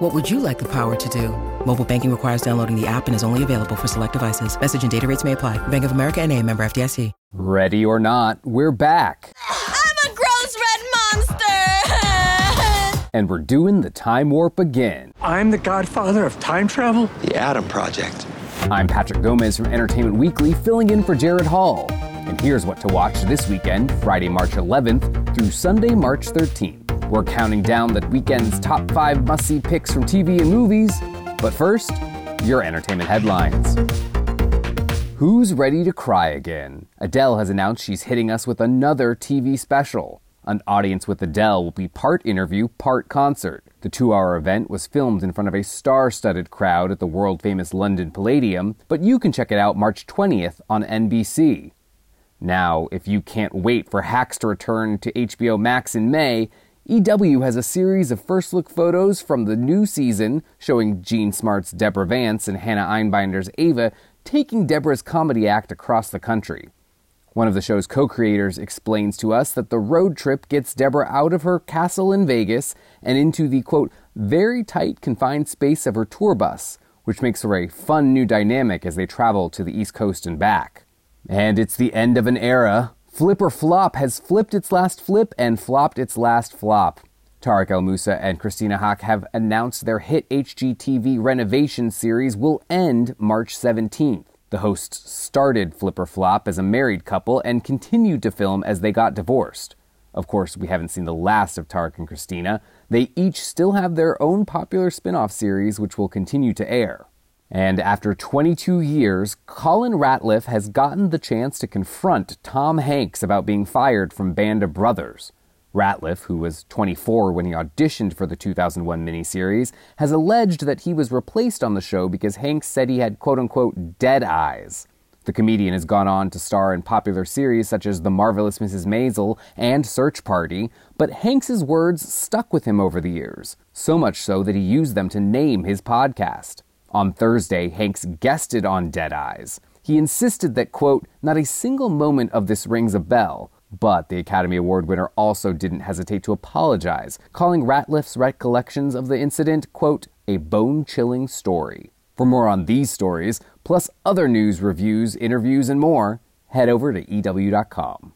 What would you like the power to do? Mobile banking requires downloading the app and is only available for select devices. Message and data rates may apply. Bank of America and a member FDIC. Ready or not, we're back. I'm a gross red monster! and we're doing the time warp again. I'm the godfather of time travel? The Adam Project. I'm Patrick Gomez from Entertainment Weekly, filling in for Jared Hall. And here's what to watch this weekend, Friday, March 11th through Sunday, March 13th. We're counting down the weekend's top five must see picks from TV and movies. But first, your entertainment headlines. Who's ready to cry again? Adele has announced she's hitting us with another TV special. An audience with Adele will be part interview, part concert. The two hour event was filmed in front of a star studded crowd at the world famous London Palladium, but you can check it out March 20th on NBC. Now, if you can't wait for Hacks to return to HBO Max in May, EW has a series of first look photos from the new season showing Jean Smart's Deborah Vance and Hannah Einbinder's Ava taking Deborah's comedy act across the country. One of the show's co creators explains to us that the road trip gets Deborah out of her castle in Vegas and into the quote, very tight confined space of her tour bus, which makes for a fun new dynamic as they travel to the East Coast and back. And it's the end of an era. Flip or Flop has flipped its last flip and flopped its last flop. Tarek El Moussa and Christina Haack have announced their hit HGTV renovation series will end March 17th. The hosts started Flip or Flop as a married couple and continued to film as they got divorced. Of course, we haven't seen the last of Tarek and Christina. They each still have their own popular spin off series which will continue to air. And after 22 years, Connor Ratliff has gotten the chance to confront Tom Hanks about being fired from Band of Brothers. Ratliff, who was 24 when he auditioned for the 2001 miniseries, has alleged that he was replaced on the show because Hanks said he had quote unquote dead eyes. The comedian has gone on to star in popular series such as The Marvelous Mrs. Maisel and Search Party, but Hanks's words stuck with him over the years, so much so that he used them to name his podcast. On Thursday, Hanks guested on Dead Eyes. He insisted that, quote, not a single moment of this rings a bell, but the Academy Award winner also didn't hesitate to apologize, calling Ratliff's recollections of the incident, quote, a bone chilling story. For more on these stories, plus other news, reviews, interviews, and more, head over to EW.com.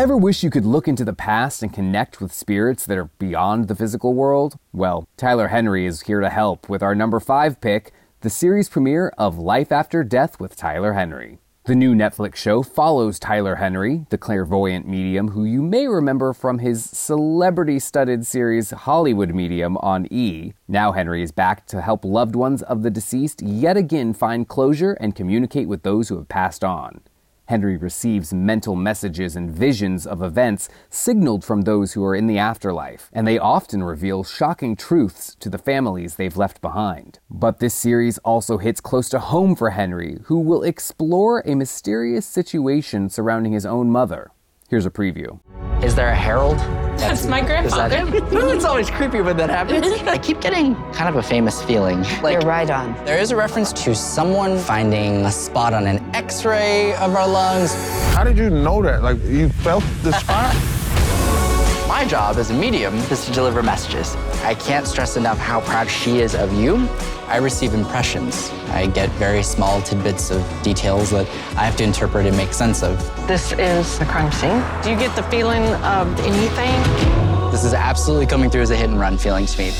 Ever wish you could look into the past and connect with spirits that are beyond the physical world? Well, Tyler Henry is here to help with our number five pick the series premiere of Life After Death with Tyler Henry. The new Netflix show follows Tyler Henry, the clairvoyant medium who you may remember from his celebrity studded series Hollywood Medium on E. Now Henry is back to help loved ones of the deceased yet again find closure and communicate with those who have passed on. Henry receives mental messages and visions of events signaled from those who are in the afterlife, and they often reveal shocking truths to the families they've left behind. But this series also hits close to home for Henry, who will explore a mysterious situation surrounding his own mother. Here's a preview. Is there a herald? That's my grandfather. it's always creepy when that happens. I keep getting kind of a famous feeling. Like, You're right on. There is a reference to someone finding a spot on an x-ray of our lungs. How did you know that? Like, you felt the spot? My job as a medium is to deliver messages. I can't stress enough how proud she is of you. I receive impressions. I get very small tidbits of details that I have to interpret and make sense of. This is the crime scene. Do you get the feeling of anything? This is absolutely coming through as a hit and run feeling to me.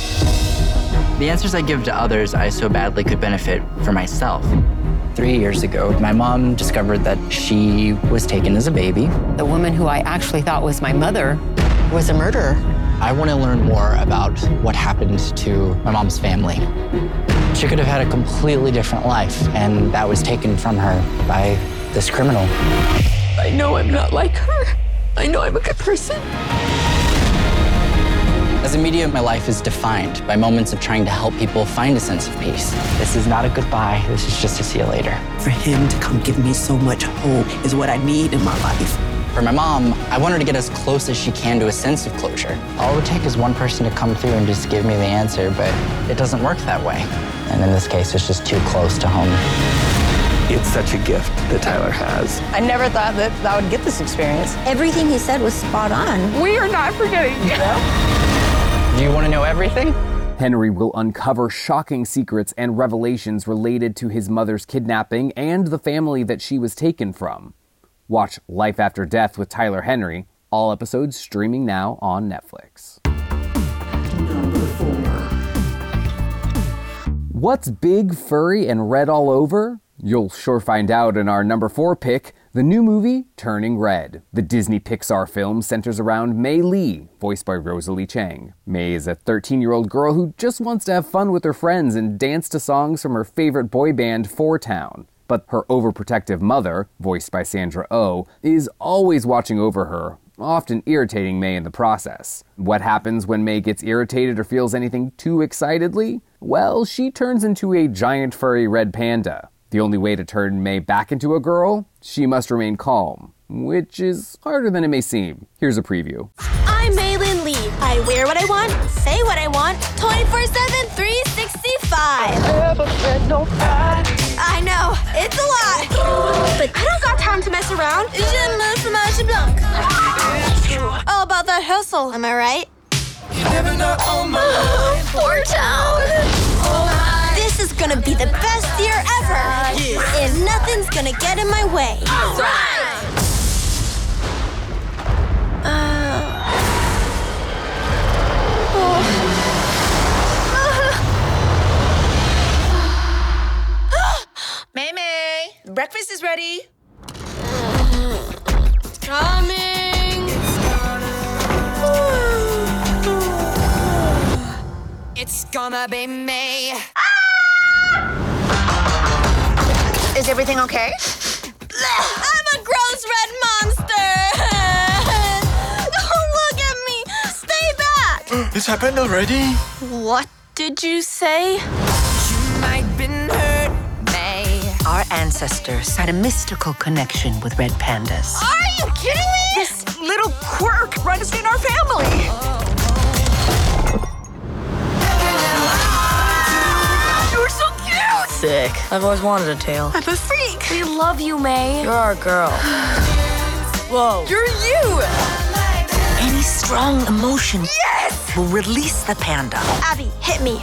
The answers I give to others, I so badly could benefit for myself. Three years ago, my mom discovered that she was taken as a baby. The woman who I actually thought was my mother was a murderer. I want to learn more about what happened to my mom's family. She could have had a completely different life, and that was taken from her by this criminal. I know I'm not like her. I know I'm a good person. As a medium, my life is defined by moments of trying to help people find a sense of peace. This is not a goodbye. This is just a see you later. For him to come give me so much hope is what I need in my life. For my mom, I want her to get as close as she can to a sense of closure. All it would take is one person to come through and just give me the answer, but it doesn't work that way. And in this case, it's just too close to home. It's such a gift that Tyler has. I never thought that I would get this experience. Everything he said was spot on. We are not forgetting you. Know? Do you want to know everything? Henry will uncover shocking secrets and revelations related to his mother's kidnapping and the family that she was taken from. Watch Life After Death with Tyler Henry, all episodes streaming now on Netflix. What's big, furry, and red all over? You'll sure find out in our number four pick, the new movie Turning Red. The Disney Pixar film centers around Mei Lee, voiced by Rosalie Chiang. Mei is a 13 year old girl who just wants to have fun with her friends and dance to songs from her favorite boy band, Four Town. But her overprotective mother, voiced by Sandra Oh, is always watching over her, often irritating Mei in the process. What happens when Mei gets irritated or feels anything too excitedly? Well, she turns into a giant furry red panda. The only way to turn Mei back into a girl? She must remain calm, which is harder than it may seem. Here's a preview. I'm Meilin Lee. I wear what I want, say what I want, 24 7, 365. That hustle, am I right? Poor town. This is gonna be the best year ever. And nothing's gonna get in my way. Mei Mei, breakfast is ready. Coming. It's gonna be May. Ah! Is everything okay? I'm a gross red monster! Don't oh, look at me! Stay back! It's happened already? What did you say? Might been hurt, May. Our ancestors had a mystical connection with red pandas. Are you kidding me? This little quirk runs in our family. You're Sick. I've always wanted a tail. I'm a freak. We love you, Mei. You're our girl. Whoa. You're you. Any strong emotion yes! will release the panda. Abby, hit me.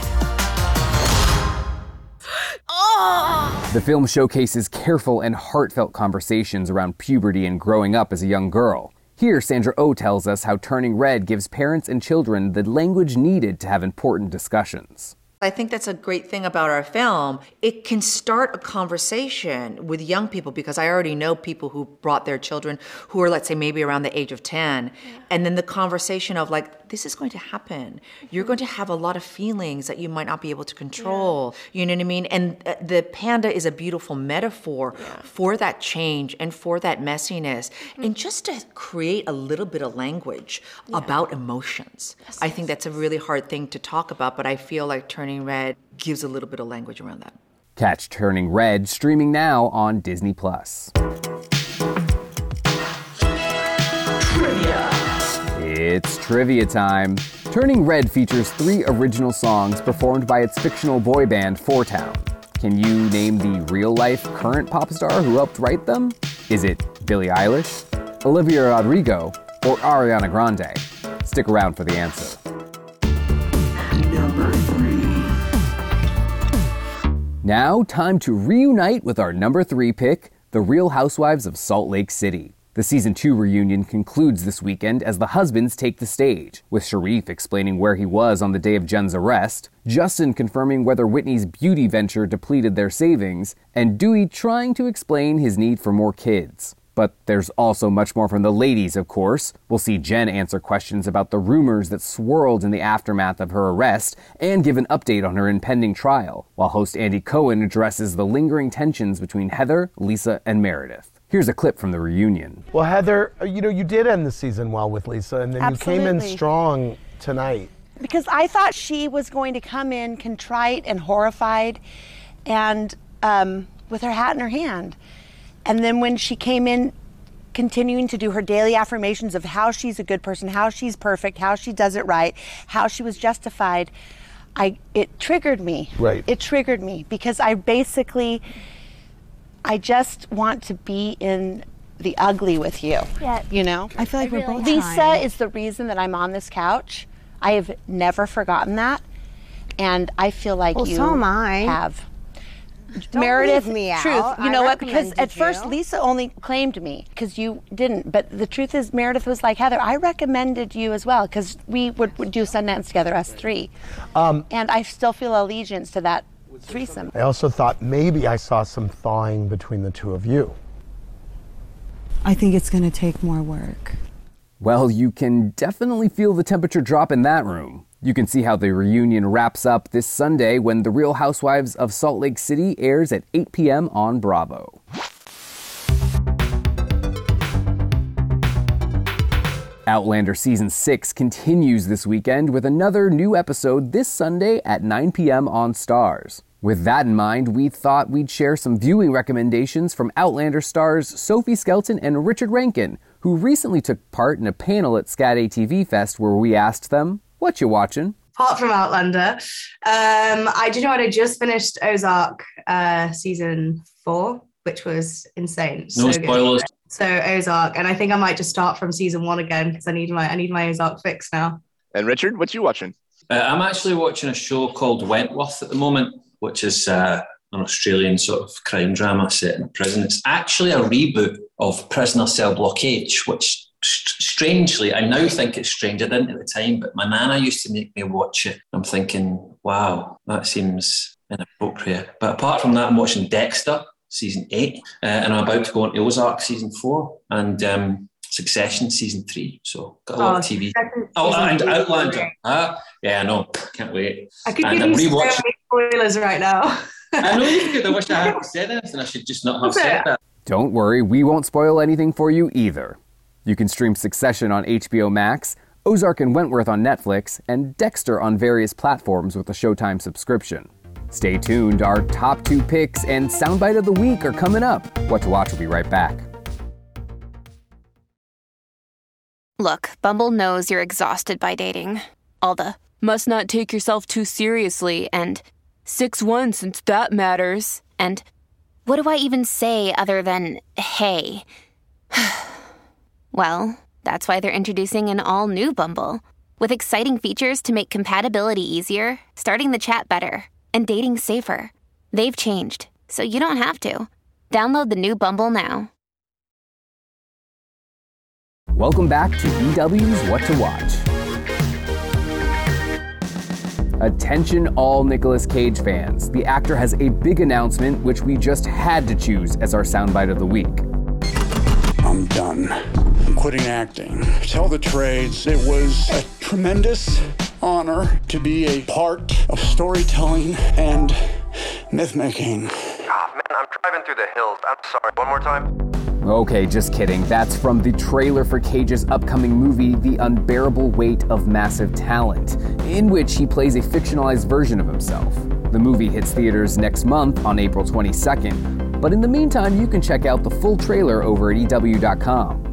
Oh. The film showcases careful and heartfelt conversations around puberty and growing up as a young girl. Here, Sandra O oh tells us how Turning Red gives parents and children the language needed to have important discussions. I think that's a great thing about our film. It can start a conversation with young people because I already know people who brought their children who are, let's say, maybe around the age of 10. And then the conversation of, like, this is going to happen. You're going to have a lot of feelings that you might not be able to control. You know what I mean? And uh, the panda is a beautiful metaphor for that change and for that messiness. And just to create a little bit of language about emotions. I think that's a really hard thing to talk about, but I feel like Turning Red gives a little bit of language around that. Catch Turning Red streaming now on Disney Plus. It's trivia time. Turning Red features three original songs performed by its fictional boy band, Four Town. Can you name the real life current pop star who helped write them? Is it Billie Eilish, Olivia Rodrigo, or Ariana Grande? Stick around for the answer. Number three. Now, time to reunite with our number three pick, The Real Housewives of Salt Lake City. The season two reunion concludes this weekend as the husbands take the stage, with Sharrieff explaining where he was on the day of Jen's arrest, Justin confirming whether Whitney's beauty venture depleted their savings, and Duy trying to explain his need for more kids. But there's also much more from the ladies, of course. We'll see Jen answer questions about the rumors that swirled in the aftermath of her arrest and give an update on her impending trial, while host Andy Cohen addresses the lingering tensions between Heather, Lisa, and Meredith. Here's a clip from the reunion. Well, Heather, uh, you know, you did end the season well with Lisa, and then you came in strong tonight. because I thought she was going to come in contrite and horrified and um, with her hat in her hand. And then when she came in, continuing to do her daily affirmations of how she's a good person, how she's perfect, how she does it right, how she was justified, I it triggered me. Right. It triggered me because I basically I just want to be in the ugly with you. Yeah. You know? I feel like I we're really both Lisa trying. is the reason that I'm on this couch. I have never forgotten that. And I feel like Well, you so am I. have. Don't Meredith, leave me out. truth. You I know what? Because recommended at first. Lisa only claimed me because you didn't. But the truth is, Meredith was like, Heather, I recommended you as well because we would, would do Sundance together, us three. Um, and I still feel allegiance to that threesome. I also thought maybe I saw some thawing between the two of you. I think it's going to take more work. Well, you can definitely feel the temperature drop in that room. You can see how the reunion wraps up this Sunday when The Real Housewives of Salt Lake City airs at 8 p.m. on Bravo. Outlander Season 6 continues this weekend with another new episode this Sunday at 9 p.m. on Starz. With that in mind, we thought we'd share some viewing recommendations from Outlander stars Sophie Skelton and Richard Rankin, who recently took part in a panel at SCAD ATV Fest where we asked them, What you watching? apart from Outlander. Um, I do know what I just finished Ozark uh, season four, which was insane. No so good. spoilers. So Ozark, and I think I might just start from season one again because I need my I need my Ozark fix now. And Richard, what you watching? Uh, I'm actually watching a show called Wentworth at the moment, which is uh, an Australian sort of crime drama set in a prison. It's actually a reboot of Prisoner Cell Block H, which st- strangely, I now think it's strange. I didn't at the time, but my nana used to make me watch it. I'm thinking, wow, that seems inappropriate. But apart from that, I'm watching Dexter season eight, uh, and I'm about to go on Ozark season four and um, Succession season three. So got a lot of TV. Succession Oh, and Outlander. great. Ah, yeah, I know. Can't wait. I could and I'm rewatching. Many spoilers right now. I know you could. I wish I hadn't said anything. I should just not have said that. Don't worry, we won't spoil anything for you either. You can stream Succession on HBO Max, Ozark and Wentworth on Netflix, and Dexter on various platforms with a Showtime subscription. Stay tuned, our top two picks and soundbite of the week are coming up. What to Watch will be right back. Look, Bumble knows you're exhausted by dating. All the must not take yourself too seriously and 6 1 since that matters. And what do I even say other than hey? well, that's why they're introducing an all new Bumble with exciting features to make compatibility easier, starting the chat better, and dating safer. They've changed, so you don't have to. Download the new Bumble now. Welcome back to EW's What to Watch. Attention, all Nicolas Cage fans. The actor has a big announcement which we just had to choose as our soundbite of the week. I'm done. I'm quitting acting. Tell the trades, it was a tremendous honor to be a part of storytelling and myth making. Ah, man, I'm driving through the hills. I'm sorry. One more time. Okay, just kidding. That's from the trailer for Cage's upcoming movie, The Unbearable Weight of Massive Talent, in which he plays a fictionalized version of himself. The movie hits theaters next month on April 22nd, but in the meantime, you can check out the full trailer over at EW.com.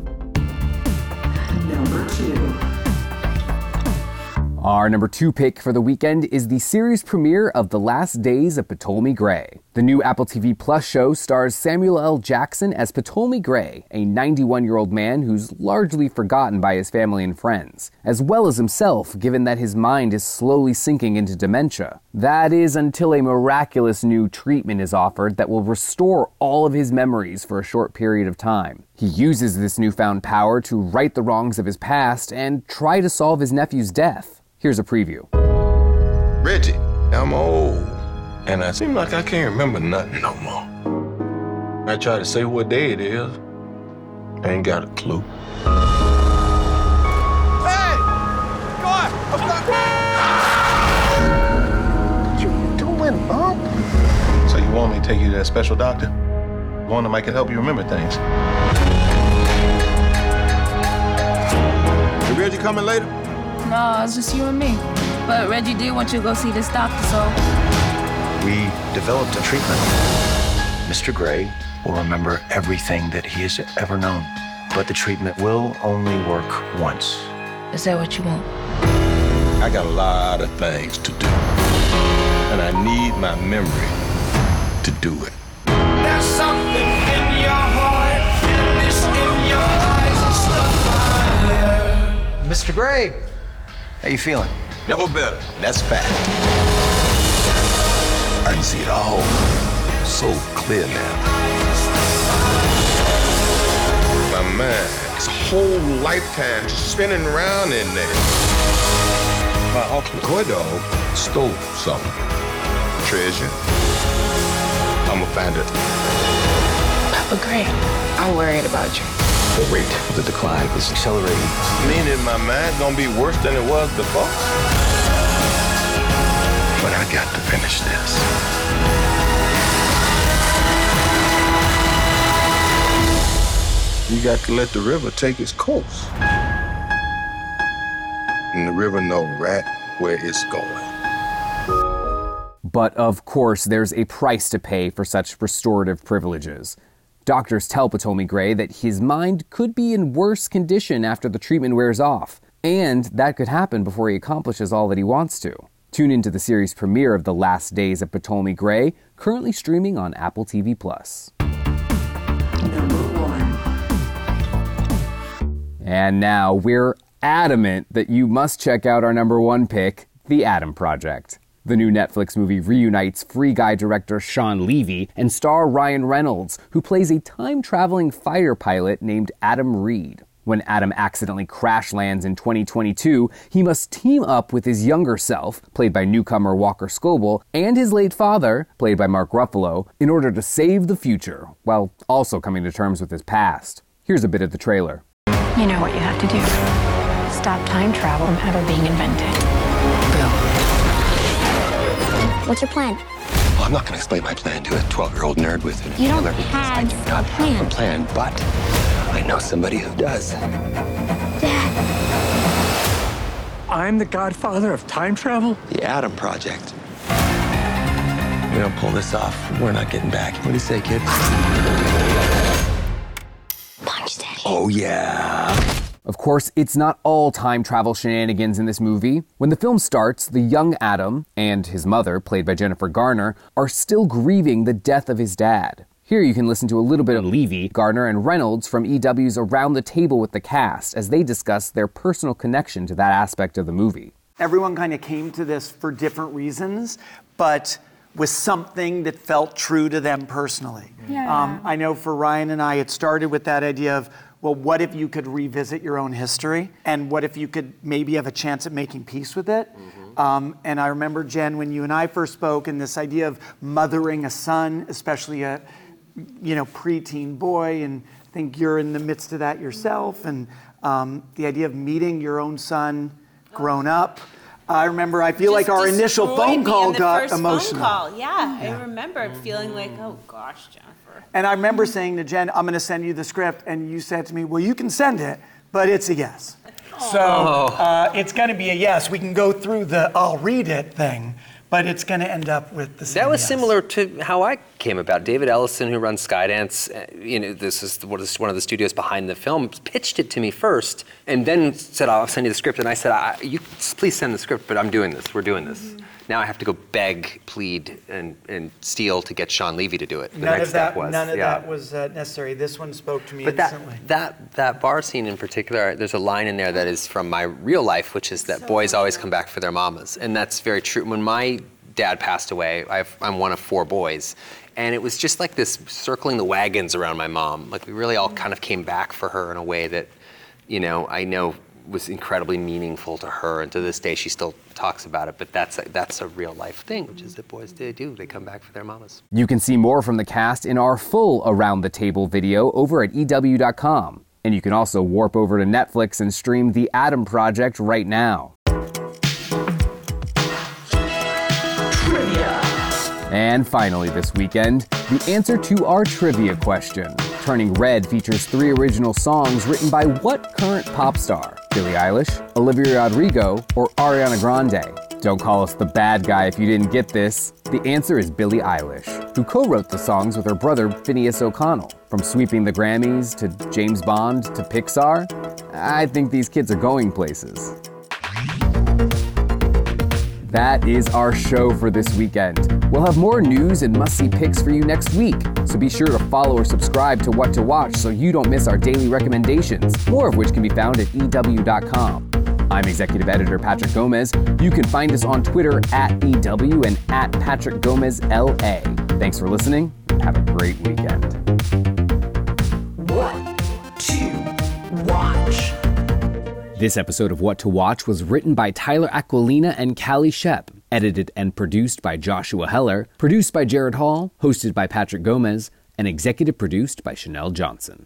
Our number two pick for the weekend is the series premiere of The Last Days of Ptolemy Gray. The new Apple TV Plus show stars Samuel L. Jackson as Ptolemy Gray, a 91 year old man who's largely forgotten by his family and friends, as well as himself, given that his mind is slowly sinking into dementia. That is until a miraculous new treatment is offered that will restore all of his memories for a short period of time. He uses this newfound power to right the wrongs of his past and try to solve his nephew's death. Here's a preview. Reggie, I'm old, and I seem like I can't remember nothing no more. I try to say what day it is, I ain't got a clue. Hey! God! What you doing, Unc? So you want me to take you to that special doctor? One that might can help you remember things. Is Reggie coming later? No, it's just you and me. But Reggie did want you to go see this doctor, so. We developed a treatment. Mr. Gray will remember everything that he has ever known, but the treatment will only work once. Is that what you want? I got a lot of things to do, and I need my memory to do it. There's something in your heart, and this in your eyes and stuff Mr. Gray, how you feeling? Never better. That's fact. I can see it all so clear now. My mind, it's a whole lifetime just spinning around in there. My uncle Toy stole something. Treasure. I'ma find it. Papa Gray, I'm worried about you. The rate of the decline is accelerating. Meaning my mind gonna be worse than it was before. But I got to finish this. You got to let the river take its course. And the river know right where it's going. But of course, there's a price to pay for such restorative privileges. Doctors tell Ptolemy Gray that his mind could be in worse condition after the treatment wears off, and that could happen before he accomplishes all that he wants to. Tune into the series premiere of The Last Days of Ptolemy Gray, currently streaming on Apple TV Plus. And now we're adamant that you must check out our number one pick, The Adam Project. The new Netflix movie reunites Free Guy director Shawn Levy and star Ryan Reynolds, who plays a time traveling fighter pilot named Adam Reed. When Adam accidentally crash lands in 2022, he must team up with his younger self, played by newcomer Walker Scobell, and his late father, played by Mark Ruffalo, in order to save the future, while also coming to terms with his past. Here's a bit of the trailer. You know what you have to do. Stop time travel from ever being invented. What's your plan? Well, I'm not going to explain my plan to a 12 year old nerd with an You don't inhaler because I have do not a have a plan, but I know somebody who does. Dad. I'm the godfather of time travel? The Adam Project. We don't pull this off, we're not getting back. What do you say, kid? Punch Daddy. Oh, yeah. Of course, it's not all time travel shenanigans in this movie. When the film starts, the young Adam and his mother, played by Jennifer Garner, are still grieving the death of his dad. Here you can listen to a little bit of Levy, Garner, and Reynolds from EW's Around the Table with the cast as they discuss their personal connection to that aspect of the movie. Everyone kind of came to this for different reasons, but with something that felt true to them personally. Yeah. Um, I know for Ryan and I, it started with that idea of, well, what if you could revisit your own history? And what if you could maybe have a chance at making peace with it? Um, and I remember, Jen, when you and I first spoke, and this idea of mothering a son, especially a you know preteen boy, and I think you're in the midst of that yourself, and um, the idea of meeting your own son grown up. I remember. I feel like our initial destroyed phone me call on the got first emotional. Phone call. Yeah, I remember feeling like, oh gosh, Jennifer. And I remember saying to Jen, I'm going to send you the script. And you said to me, well, you can send it, but it's a yes. So uh, it's going to be a yes. We can go through the I'll read it thing, but it's going to end up with the same That was yes. similar to how I came about. David Ellison, who runs Skydance, uh, you know, this is what is one of the studios behind the film, pitched it to me first, and then said, "I'll send you the script." And I said, I, "You please send the script, but I'm doing this. We're doing this." Mm-hmm. Now I have to go beg, plead, and, and steal to get Shawn Levy to do it. The None next of that. step was, none of yeah. that was uh, necessary. This one spoke to me But that, instantly. that that bar scene in particular, there's a line in there that is from my real life, which is that boys always come back for their mamas, and that's very true. When my dad passed away, I've, I'm one of four boys, and it was just like this circling the wagons around my mom. Like we really all kind of came back for her in a way that, you know, I know was incredibly meaningful to her, and to this day she still talks about it. But that's a, that's a real life thing, which is that boys they do. They come back for their mamas. You can see more from the cast in our full Around the Table video over at EW.com. And you can also warp over to Netflix and stream The Adam Project right now. Trivia. And finally, this weekend, the answer to our trivia question. Turning Red features three original songs written by what current pop star? Billie Eilish, Olivia Rodrigo, or Ariana Grande? Don't call us the bad guy if you didn't get this. The answer is Billie Eilish, who co wrote the songs with her brother Finneas O'Connell. From sweeping the Grammys to James Bond to Pixar, I think these kids are going places. That is our show for this weekend. We'll have more news and must see picks for you next week, so be sure to follow or subscribe to What to Watch so you don't miss our daily recommendations, more of which can be found at EW.com. I'm Executive Editor Patrick Gomez. You can find us on Twitter at EW and at Patrick Gomez LA. Thanks for listening have a great weekend. What to watch? This episode of What to Watch was written by Tyler Aquilina and Callie Shep, edited and produced by Joshua Heller, produced by Jared Hall, hosted by Patrick Gomez, and executive produced by Chanel Johnson.